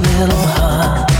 little heart.